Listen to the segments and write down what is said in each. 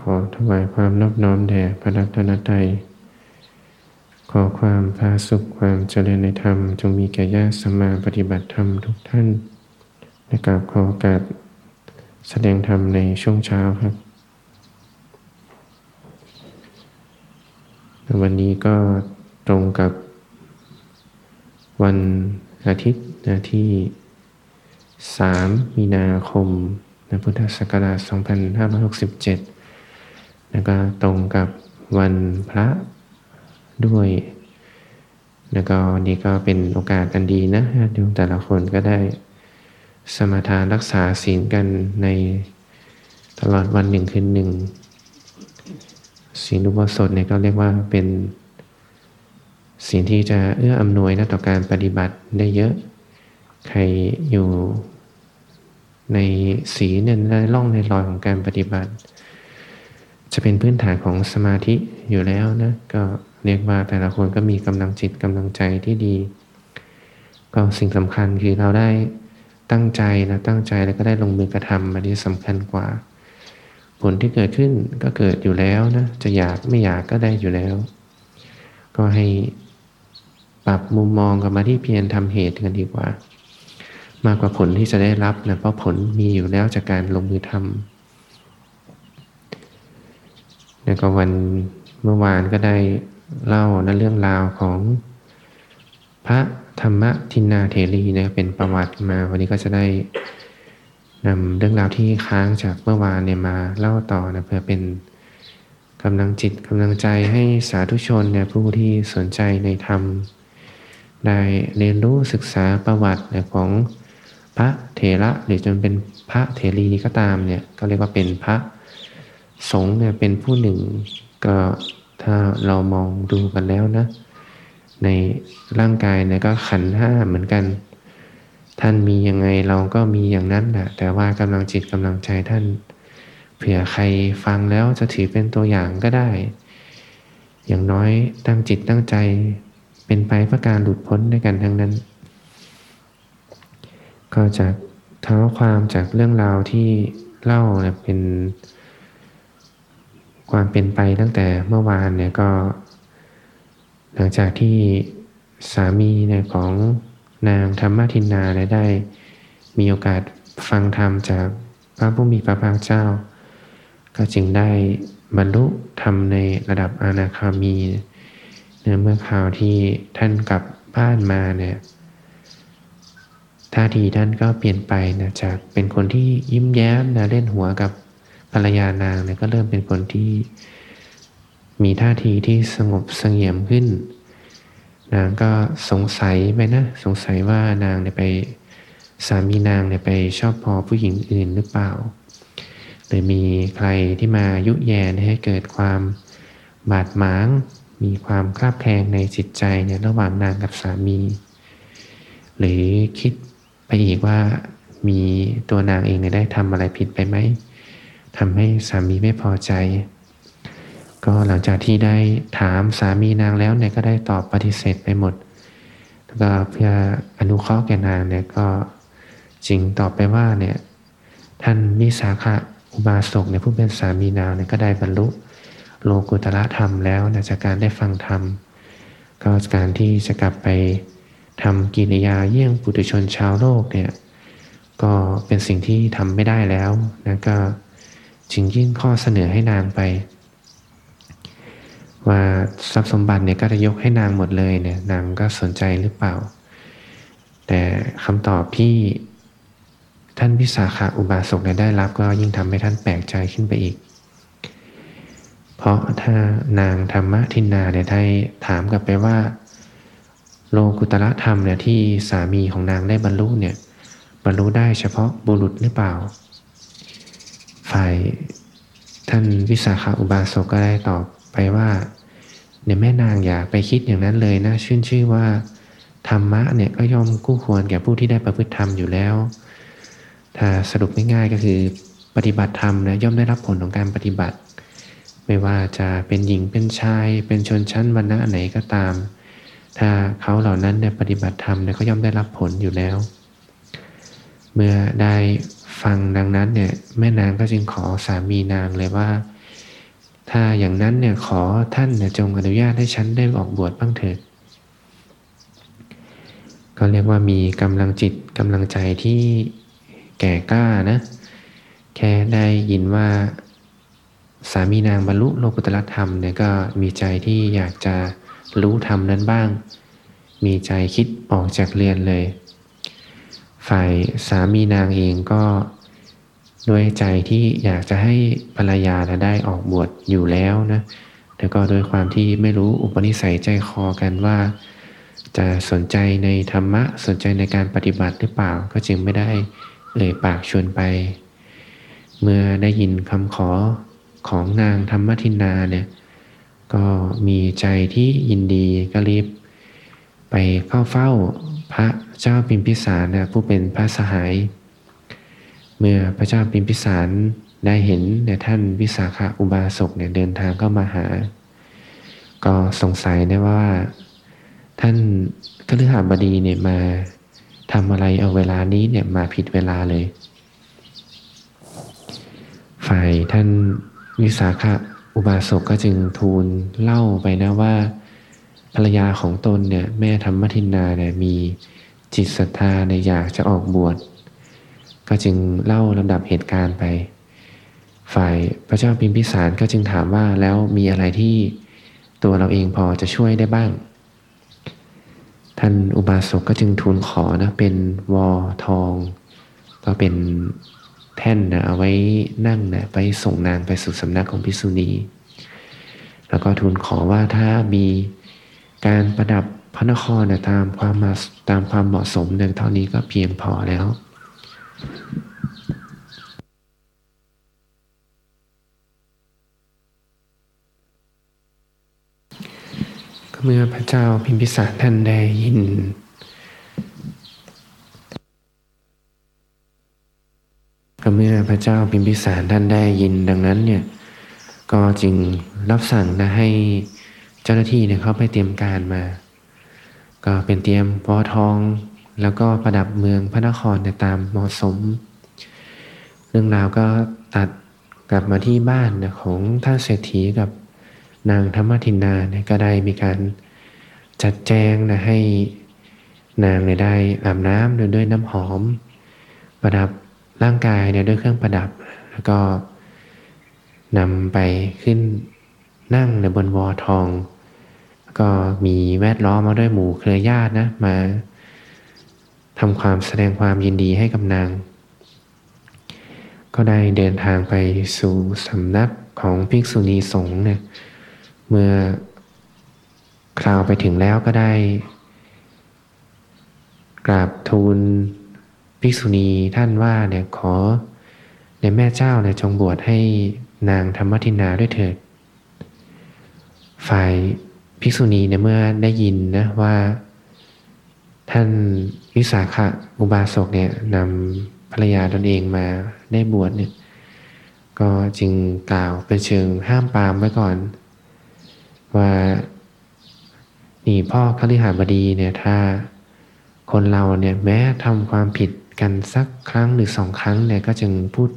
ขอถวายความนอบน้อมแด่พระรัตนตรัย ขอความพาสุขความเจริญในธรรม จงมีแก่ญาติสมาปฏิบัติธรรมทุกท่านในกราบขอโอกาสแสดงธรรมในช่วงเช้าครับ วันนี้ก็ตรงกับวันอาทิตย์นะที่ 3 มีนาคมนะพุทธศักราช 2567 แล้วก็ตรงกับวันพระด้วย แล้วก็นี่ก็เป็นโอกาสอันดีนะดูแต่ละคนก็ได้สมาทานรักษาศีลกันในตลอดวันหนึ่งคืนหนึ่งศีลอุโบสถเนี่ยก็เรียกว่าเป็นสิ่งที่จะเอื้ออำนวยนะต่อการปฏิบัติได้เยอะ ใครอยู่ในสีเนี่ยในร่องในรอยของการปฏิบัติ จะเป็นพื้นฐานของสมาธิอยู่แล้วนะ ก็เรียกว่าแต่ละคนก็มีกำลังจิตกำลังใจที่ดี ก็สิ่งสำคัญคือเราได้ตั้งใจนะตั้งใจแล้วก็ได้ลงมือกระทำอันนี้สำคัญกว่า ผลที่เกิดขึ้นก็เกิดอยู่แล้วนะ จะอยากไม่อยากก็ได้อยู่แล้ว ก็ให้ปรับมุมมองกับมาที่เพียรทำเหตุกันดีกว่า มากกว่าผลที่จะได้รับนะเพราะผลมีอยู่แล้วจากการลงมือทำ แล้วก็วันเมื่อวานก็ได้เล่าในเรื่องราวของพระธรรมทินนาเทรีนะเป็นประวัติมา วันนี้ก็จะได้นำเรื่องราวที่ค้างจากเมื่อวานเนี่ยมาเล่าต่อนะเพื่อเป็นกำลังจิตกำลังใจให้สาธุชนเนี่ยผู้ที่สนใจในธรรม ได้เรียนรู้ศึกษาประวัติของพระเถระหรือจนเป็นพระเถรีก็ตามเนี่ยก็เรียกว่าเป็นพระ สงเนี่ยเป็นผู้หนึ่งก็ถ้าเรามองดูกันแล้วนะ ในร่างกายเนี่ยก็ขันห้าเหมือนกัน ท่านมียังไงเราก็มีอย่างนั้นแหละแต่ว่ากำลังจิตกำลังใจท่านเผื่อใครฟังแล้วจะถือเป็นตัวอย่างก็ได้ อย่างน้อยตั้งจิตตั้งใจเป็นไปเพื่อการหลุดพ้นด้วยกันทั้งนั้น ก็จากเท้าความจากเรื่องราวที่เล่าเนี่ยเป็น ความเป็นไปตั้งแต่เมื่อวานเนี่ยก็ หลังจากที่สามีเนี่ยของนางธรรมทินนาได้ มีโอกาสฟังธรรมจากพระผู้มีพระภาคเจ้า ก็จึงได้บรรลุธรรมในระดับอนาคามีเเมื่อคราวที่ท่านกลับบ้านมาเนี่ยท่าทีท่านก็เปลี่ยนไปนะจากเป็นคนที่ยิ้มแย้มนะเล่นหัวกับ ภรรยานางเนี่ยก็เริ่มเป็นคนที่มีท่าทีที่สงบเสงี่ยมขึ้น นางก็สงสัยไปนะ สงสัยว่านางเนี่ยไปสามีนางเนี่ยไปชอบพอผู้หญิงอื่นหรือเปล่าหรือมีใครที่มายุแยนให้เกิดความบาดหมาง มีความคลาบแคลงในจิตใจเนี่ยระหว่างนางกับสามี หรือคิดไปอีกว่ามีตัวนางเองเนี่ยได้ทำอะไรผิดไปไหม ทำให้สามีไม่พอใจ ก็หลังจากที่ได้ถามสามีนางแล้วเนี่ยก็ได้ตอบปฏิเสธไปหมด แล้วก็เพื่ออนุเคราะห์แก่นางเนี่ยก็จริงตอบไปว่าเนี่ยท่านวิสาขะอุบาสกเนี่ยผู้เป็นสามีนางเนี่ยก็ได้บรรลุโลกุตละธรรมแล้วนะจากการได้ฟังธรรม ก็การที่จะกลับไปทำกิริยาเยี่ยงปุถุชนชาวโลกเนี่ยก็เป็นสิ่งที่ทำไม่ได้แล้วนะก็ จึงยื่นข้อเสนอให้นางไป ว่าทรัพย์สมบัติเนี่ยก็จะยกให้นางหมดเลยเนี่ยนางก็สนใจหรือเปล่า แต่คำตอบที่ท่านพิสาขาอุบาสกได้รับก็ยิ่งทำให้ท่านแปลกใจขึ้นไปอีก เพราะถ้านางธรรมทินนาเนี่ยได้ถามกลับไปว่า โลกุตละธรรมเนี่ยที่สามีของนางได้บรรลุเนี่ยบรรลุได้เฉพาะบุรุษหรือเปล่า ฝ่ายท่านวิสาขาอุบาสกก็ได้ตอบไปว่าเนี่ยแม่นางอย่าไปคิดอย่างนั้นเลยนะชื่นชื่อว่าธรรมะเนี่ยก็ย่อมคู่ควรแก่ผู้ที่ได้ประพฤติธรรมอยู่แล้ว ถ้าสรุปง่ายๆก็คือปฏิบัติธรรมนะย่อมได้รับผลของการปฏิบัติ ไม่ว่าจะเป็นหญิงเป็นชาย เป็นชนชั้นวรรณะไหนก็ตาม ถ้าเขาเหล่านั้นได้ปฏิบัติธรรมเนี่ยก็ย่อมได้รับผลอยู่แล้ว เมื่อได้ ฟังดังนั้นเนี่ยแม่นางก็จึงขอสามีนางเลยว่า ถ้าอย่างนั้นเนี่ยขอท่านจงอนุญาตให้ฉันได้ออกบวชบ้างเถิดก็เรียกว่ามีกำลังจิตกำลังใจที่แก่กล้านะ แค่ได้ยินว่าสามีนางบรรลุโลกุตตรธรรมเนี่ยก็มีใจที่อยากจะรู้ธรรมนั้นบ้าง มีใจคิดออกจากเรียนเลย ฝ่ายสามีนางเองก็ ด้วยใจที่อยากจะให้ภรรยาได้ออกบวชอยู่แล้วนะแต่ก็โดยความที่ไม่รู้อุปนิสัยใจคอกันว่า จะสนใจในธรรมะสนใจในการปฏิบัติหรือเปล่า ก็จึงไม่ได้เอ่ยปากชวนไป เมื่อได้ยินคำขอของนางธรรมทินนาเนี่ยก็มีใจที่ยินดีก็รีบ ไปเข้าเฝ้าพระเจ้าพิมพิสารนะผู้เป็นพระสหาย มื่อพระเจ้าพิมพิสารได้เห็นเนี่ท่านวิสาขาอุบาสกเนี่ยเดินทางเข้ามาหา ก็สงสัยนะว่า ท่านกฤหบดีเนี่ยมาทำอะไรเอาเวลานี้เนี่ยมาผิดเวลาเลย ฝ่ายท่านวิสาขะอุบาสกก็จึงทูลเล่าไปนะว่า ภรรยาของตนเนี่ยแม่ธรรมทินนาเนี่ยมีจิตศรัทธาในอยากจะออกบวช ก็จึงเล่าลำดับเหตุการณ์ไป ฝ่ายพระเจ้าพิมพิสารก็จึงถามว่าแล้วมีอะไรที่ตัวเราเองพอจะช่วยได้บ้าง ท่านอุบาสกก็จึงทูลขอนะเป็นวอทอง ก็เป็นแท่นนะเอาไว้นั่งนะไปส่งนางไปสู่สำนักของพิษุณีแล้วก็ทูลขอว่าถ้ามีการประดับพระนครนะตามความมาตามความเหมาะสมเนี่ยเท่านี้ก็เพียงพอแล้ว เมื่อพระเจ้าพิมพิสารท่านได้ยิน ก็เมื่อพระเจ้าพิมพิสารท่านได้ยินดังนั้นเนี่ย ก็จึงรับสั่งนะให้เจ้าหน้าที่เนี่ยเขาไปเตรียมการมา ก็เป็นเตรียมปอทอง แล้วก็ประดับเมืองพระนครในตามเหมาะสม เรื่องราวก็ตัดกลับมาที่บ้านของท่านเศรษฐีกับนางธรรมทินนาเนี่ยก็ได้มีการจัดแจงนะให้นางเนี่ยได้อาบน้ำด้วยน้ำหอม ประดับร่างกายเนี่ยด้วยเครื่องประดับ แล้วก็นำไปขึ้นนั่งในบนวอทอง ก็มีแวดล้อมมาด้วยหมู่เครือญาตินะมา ทำความแสดงความยินดีให้กับนาง ก็ได้เดินทางไปสู่สำนักของภิกษุณีสงฆ์เนี่ยเมื่อคราวไปถึงแล้วก็ได้ กราบทูลภิกษุณีท่านว่าเนี่ยขอในแม่เจ้าเนี่ยจงบวชให้นางธรรมทินาด้วยเถิด ฝ่ายภิกษุณีเนี่ยเมื่อได้ยินนะว่า ท่านวิสาขะอุบาสกเนี่ยนำภรรยาตนเองมาได้บวชเนี่ยก็จึงกล่าวเป็นเชิงห้ามปามไว้ก่อน ว่านี่พ่อคฤหาบดีเนี่ยถ้าคนเราเนี่ยแม้ทำความผิดกันสักครั้งหรือสองครั้งเนี่ยก็จึงพูด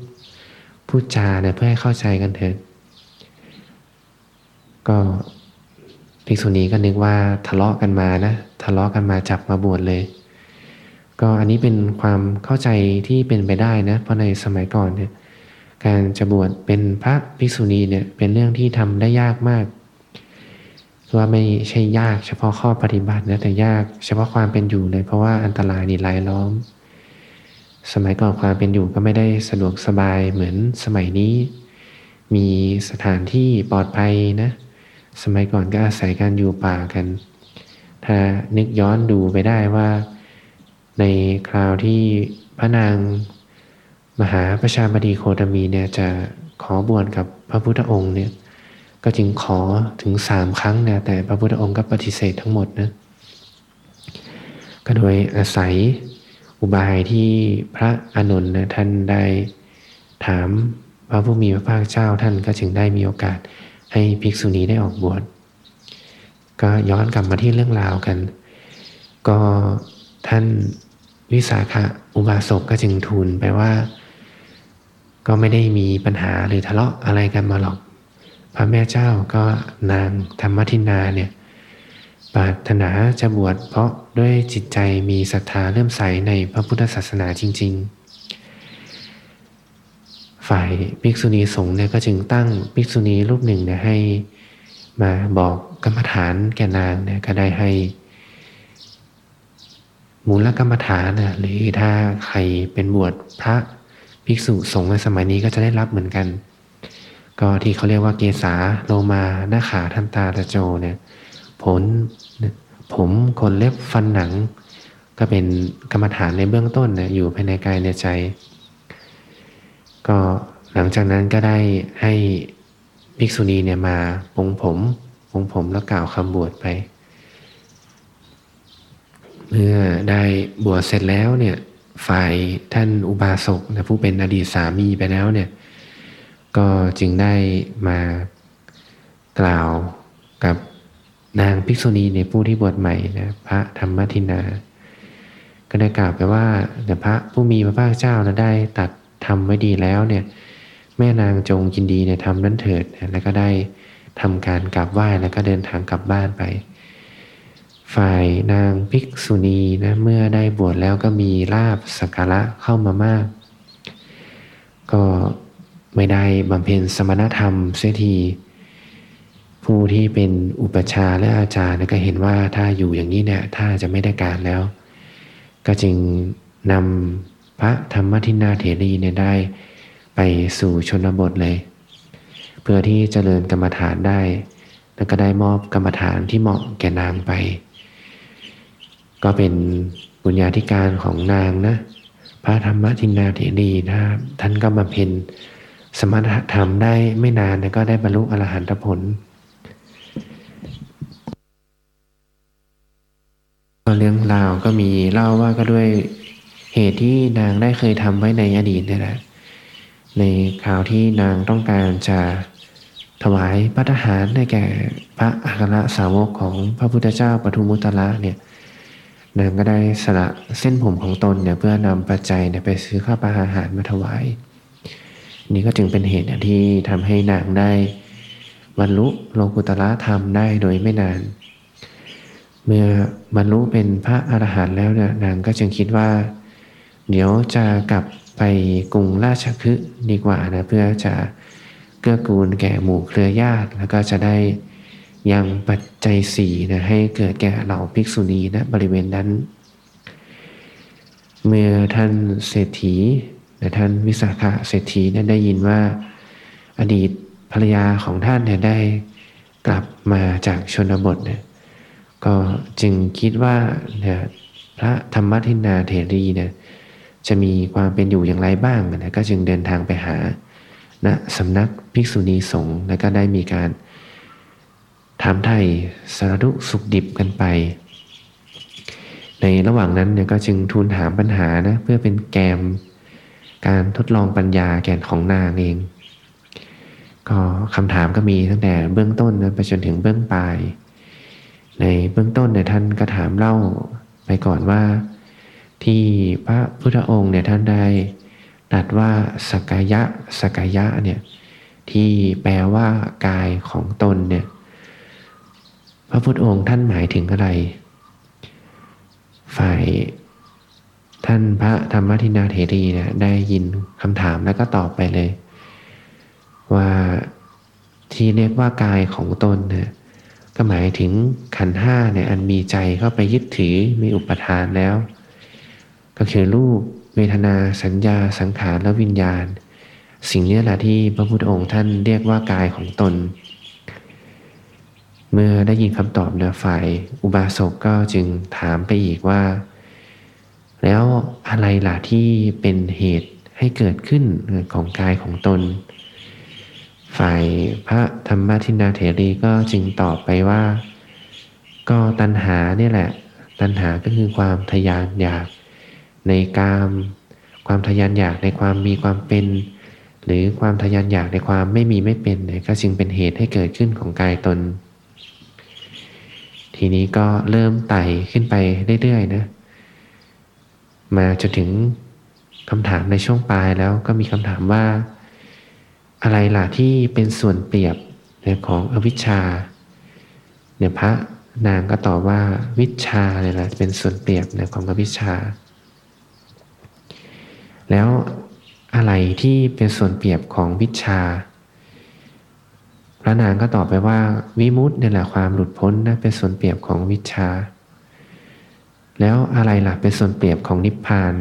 พูดจาเนี่ยเพื่อให้เข้าใจกันเถิดก็ ภิกษุณีก็นึกว่าทะเลาะกันมานะ ทะเลาะกันมาจับมาบวชเลย ก็อันนี้เป็นความเข้าใจที่เป็นไปได้นะ เพราะในสมัยก่อนเนี่ยการจะบวชเป็นพระภิกษุณีเนี่ยเป็นเรื่องที่ทำได้ยากมากว่าไม่ใช่ยากเฉพาะข้อปฏิบัตินะแต่ยากเฉพาะความเป็นอยู่เลยเพราะว่าอันตรายนี่รายล้อม สมัยก่อนความเป็นอยู่ก็ไม่ได้สะดวกสบายเหมือนสมัยนี้ มีสถานที่ปลอดภัยนะ สมัยก่อนก็อาศัยการอยู่ป่ากัน ถ้านึกย้อนดูไปได้ว่า ในคราวที่พระนางมหาประชาบดีโคตมีเนี่ยจะขอบวชกับพระพุทธองค์เนี่ย ก็จึงขอถึงสามครั้งนะแต่พระพุทธองค์ก็ปฏิเสธทั้งหมดนะก็โดยอาศัยอุบายที่พระอนุนนะท่านได้ถามพระผู้มีพระภาคเจ้าท่านก็จึงได้มีโอกาส ให้ภิกษุณีได้ออกบวชก็ย้อนกลับมาที่เรื่องราวกัน ก็ท่านวิสาขะอุบาสกก็จึงทูลไปว่า ก็ไม่ได้มีปัญหาหรือทะเลาะอะไรกันมาหรอก พระแม่เจ้าก็นางธรรมทินาเนี่ยปรารถนาจะบวชเพราะด้วยจิตใจมีศรัทธาเริ่มใสในพระพุทธศาสนาจริง ๆ ฝ่ายภิกษุณีสงฆ์เนี่ยก็จึงตั้งภิกษุณีรูปหนึ่งเนี่ยให้มาบอกกรรมฐานแก่นางเนี่ยก็ได้ให้มูลกรรมฐานนะหรือถ้าใครเป็นบวชพระภิกษุสงฆ์ในสมัยนี้ก็จะได้รับเหมือนกัน ก็ที่เขาเรียกว่าเกษาโลมาหน้าขาทันตาตะโจเนี่ยผลผมขนเล็บฟันหนัง ก็เป็นกรรมฐานในเบื้องต้นนะอยู่ภายในกายในใจ ก็หลังจากนั้นก็ได้ให้ภิกษุณีเนี่ยมาปงผมปงผมแล้วกล่าวคำบวชไป เมื่อได้บวชเสร็จแล้วเนี่ยฝ่ายท่านอุบาสกนะผู้เป็นอดีตสามีไปแล้วเนี่ย ก็จึงได้มากล่าวกับนางภิกษุณีในผู้ที่บวชใหม่นะพระธรรมทินา ก็ได้กล่าวไปว่าแต่พระผู้มีพระภาคเจ้านะได้ตัด ทำไว้ดีแล้วเนี่ยแม่นางจงยินดีในธรรมนั้นเถิดแล้วก็ได้ทำการกราบไหว้แล้วก็เดินทางกลับบ้านไป ฝ่ายนางภิกษุณีนะเมื่อได้บวชแล้วก็มีลาบสักการะเข้ามามาก ก็ไม่ได้บำเพ็ญสมณธรรมเสียทีผู้ที่เป็นอุปชาและอาจารย์ก็เห็นว่าถ้าอยู่อย่างนี้เนี่ยถ้าจะไม่ได้การแล้ว ก็จึงนำ พระธรรมทินาเถรีเนี่ยได้ไปสู่ชนบทเลย เพื่อที่จเจริญกรรมฐานได้ แล้วก็ได้มอบกรรมฐานที่เหมาะแก่นางไป ก็เป็นบุญญาธิการของนางนะ พระธรรมทินาเถรีนะท่านก็มาเพ็ญสมถธรรมได้ไม่นานก็ได้บรรลุอรหันตผลเรื่องราวก็มีเล่าว่าก็ด้วย เหตุที่นางได้เคยทำไว้ในอดีตนี่แหละ ในคราวที่นางต้องการจะถวายพระทหารให้แก่พระอัครสาวกของพระพุทธเจ้าปทุมุตระเนี่ยนางก็ได้สละเส้นผมของตนเนี่ยเพื่อนำปัจจัยเนี่ยไปซื้อข้าวปลาอาหารมาถวาย นี่ก็จึงเป็นเหตุที่ทำให้นางได้บรรลุโลกุตละธรรมได้โดยไม่นาน เมื่อบรรลุเป็นพระอรหันต์แล้วเนี่ยนางก็จึงคิดว่า เดี๋ยวจะกลับไปกรุงราชคฤห์ดีกว่านะเพื่อจะเกื้อกูลแก่หมู่เครือญาติ แล้วก็จะได้ยังปัจจัยสี่นะให้เกิดแก่เหล่าภิกษุณีนะบริเวณนั้น เมื่อท่านเศรษฐีนะท่านวิสาขะเศรษฐีนะได้ยินว่าอดีตภรรยาของท่านเนี่ยได้กลับมาจากชนบทเนี่ยก็จึงคิดว่าเนี่ยพระธรรมทินาเถรีเนี่ย จะมีความเป็นอยู่อย่างไรบ้างนะก็จึงเดินทางไปหาณนะสำนักภิกษุณีสงฆ์แล้วก็ได้มีการถามไทยสารุสุขดิบกันไป ในระหว่างนั้นเนี่ยก็จึงทูลถามปัญหานะเพื่อเป็นแกมการทดลองปัญญาแก่นของนางเอง ก็คำถามก็มีตั้งแต่เบื้องต้นนะไปจนถึงเบื้องปลาย ในเบื้องต้นเนี่ยท่านก็ถามเล่าไปก่อนว่า ที่พระพุทธองค์เนี่ยท่านได้ตัดว่าสกายะสกายะเนี่ยที่แปลว่ากายของตนเนี่ยพระพุทธองค์ท่านหมายถึงอะไร ฝ่ายท่านพระธรรมทินาเถรีเนี่ยได้ยินคำถามแล้วก็ตอบไปเลย ว่าที่เรียกว่ากายของตนเนี่ยก็หมายถึงขันห้าเนี่ยอันมีใจเข้าไปยึดถือมีอุปทานแล้ว ก็คือรูปเวทนา สัญญา สังขารและวิญญาณ สิ่งนี้แหละที่พระพุทธองค์ท่านเรียกว่ากายของตน เมื่อได้ยินคำตอบเนี่ยฝ่ายอุบาสกก็จึงถามไปอีกว่า แล้วอะไรล่ะที่เป็นเหตุให้เกิดขึ้นของกายของตน ฝ่ายพระธรรมทินาเถรีก็จึงตอบไปว่า ก็ตัณหาเนี่ยแหละ ตัณหาก็คือความทยานอยาก ในกาม ความทยานอยากในความมีความเป็น หรือความทยานอยากในความไม่มีไม่เป็นเนี่ยก็จึงเป็นเหตุให้เกิดขึ้นของกายตน ทีนี้ก็เริ่มไต่ขึ้นไปเรื่อยๆนะ มาจนถึงคำถามในช่วงปลายแล้วก็มีคำถามว่า อะไรล่ะที่เป็นส่วนเปรียบเนี่ยของอวิชชาเนี่ยพระนางก็ตอบว่าวิชาเนี่ยแหละเป็นส่วนเปรียบเนี่ยของอวิชชา แล้วอะไรที่เป็นส่วนเปรียบของวิชา พระนางก็ตอบไปว่า วิมุตต์เนี่ยแหละความหลุดพ้นนะเป็นส่วนเปรียบของวิชา แล้วอะไรล่ะเป็นส่วนเปรียบของนิพพาน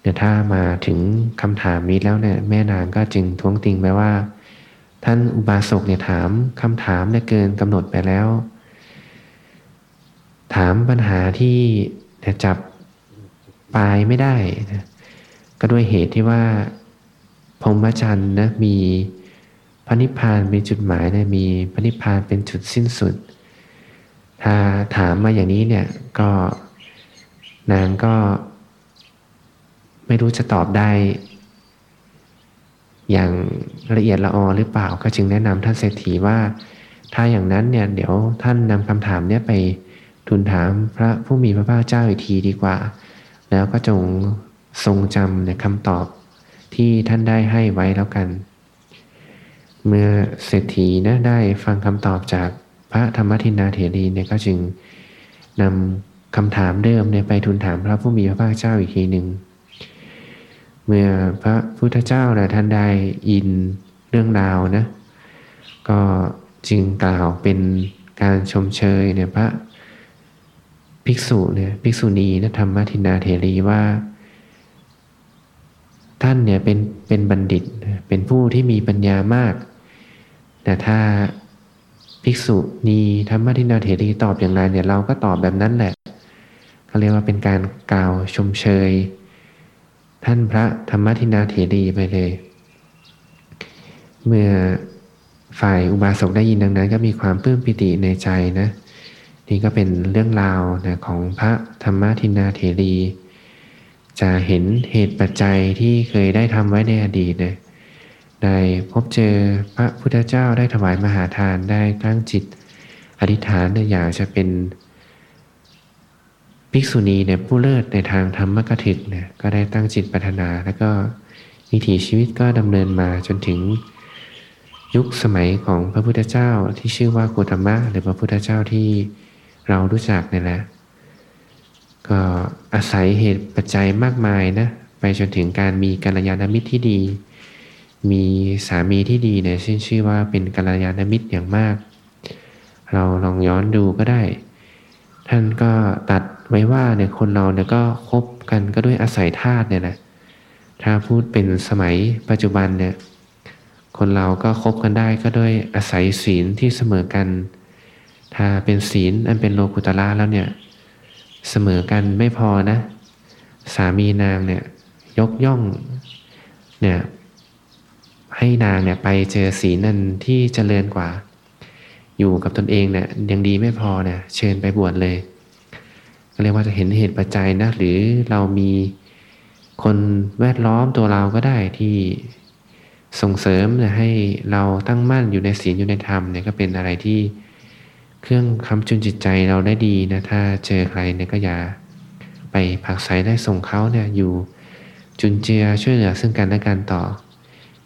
เนี่ยถ้ามาถึงคำถามนี้แล้วเนี่ยแม่นางก็จึงท้วงติงไปว่า ท่านอุบาสกเนี่ยถามคำถามเนี่ยเกินกำหนดไปแล้ว ถามปัญหาที่จับปลายไม่ได้นะ ก็ด้วยเหตุที่ว่าพรหมจรรย์นะมีพระนิพพานเป็นจุดหมายนะมีพระนิพพานเป็นจุดสิ้นสุด ถ้าถามมาอย่างนี้เนี่ยก็นางก็ไม่รู้จะตอบได้ อย่างละเอียดละออหรือเปล่า ก็จึงแนะนำท่านเศรษฐีว่า ถ้าอย่างนั้นเนี่ยเดี๋ยวท่านนำคำถามเนี่ยไปทูลถามพระผู้มีพระภาคเจ้าอีกทีดีกว่า แล้วก็จง ทรงจำในคำตอบที่ท่านได้ให้ไว้แล้วกัน เมื่อเศรษฐีนะได้ฟังคำตอบจากพระธรรมทินนาเถรีเนี่ยก็จึงนำคำถามเดิมเนี่ยไปทูลถามพระผู้มีพระภาคเจ้าอีกทีหนึ่งเมื่อพระพุทธเจ้าและท่านได้ยินเรื่องราวนะก็จึงกล่าวเป็นการชมเชยเนี่ยพระภิกษุเนี่ยภิกษุณีนะธรรมทินาเถรีว่า ท่านเนี่ยเป็นเป็นบัณฑิต เป็นผู้ที่มีปัญญามาก แต่ถ้าภิกษุณีธรรมทินาเถรีตอบอย่างไรเนี่ยเราก็ตอบแบบนั้นแหละเขาเรียกว่าเป็นการกล่าวชมเชย ท่านพระธรรมทินาเถรีไปเลย เมื่อฝ่ายอุบาสกได้ยินดังนั้น ก็มีความปลื้มปิติในใจนะ นี่ก็เป็นเรื่องราวนะของพระธรรมทินาเถรี จะเห็นเหตุปัจจัยที่เคยได้ทำไว้ในอดีตนะได้พบเจอพระพุทธเจ้าได้ถวายมหาทานได้ตั้งจิตอธิษฐานอยากจะเป็นภิกษุณีเนี่ยผู้เลิศในทางธรรมกถึกเนี่ยก็ได้ตั้งจิตปัฒนา แล้วก็วิถีชีวิตก็ดำเนินมาจนถึงยุคสมัยของพระพุทธเจ้าที่ชื่อว่าโกตมะหรือพระพุทธเจ้าที่เรารู้จักนี่แหละ ก็อาศัยเหตุปัจจัยมากมายนะ ไปจนถึงการมีกัลยาณมิตรที่ดี มีสามีที่ดีเนี่ยชื่อชื่อว่าเป็นกัลยาณมิตรอย่างมาก เราลองย้อนดูก็ได้ ท่านก็ตัดไว้ว่าเนี่ยคนเราเนี่ยก็คบกันก็ด้วยอาศัยธาตุเนี่ยนะถ้าพูดเป็นสมัยปัจจุบันเนี่ยคนเราก็คบกันได้ก็ด้วยอาศัยศีลที่เสมอกัน ถ้าเป็นศีลอันเป็นโลกุตละแล้วเนี่ย เสมอกันไม่พอนะ สามีนางเนี่ยยกย่องเนี่ยให้นางเนี่ยไปเจอศีลนั่นที่เจริญกว่า อยู่กับตนเองเนี่ยยังดีไม่พอเนี่ยเชิญไปบวชเลยก็เรียกว่าจะเห็นเหตุปัจจัยนะ หรือเรามีคนแวดล้อมตัวเราก็ได้ที่ส่งเสริมให้เราตั้งมั่นอยู่ในศีลอยู่ในธรรมเนี่ยก็เป็นอะไรที่ เครื่องคำจุนจิตใจเราได้ดีนะถ้าเจอใครเนี่ยก็อย่าไปผักใสได้ส่งเขาเนี่ยอยู่จุนเจือช่วยเหลือซึ่งกันและกันต่อ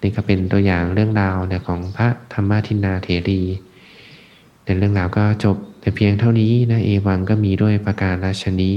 นี่ก็เป็นตัวอย่างเรื่องราวเนี่ยของพระธรรมทินนาเถรีในเรื่องราวก็จบแต่เพียงเท่านี้นะเอวังก็มีด้วยประการราชนี้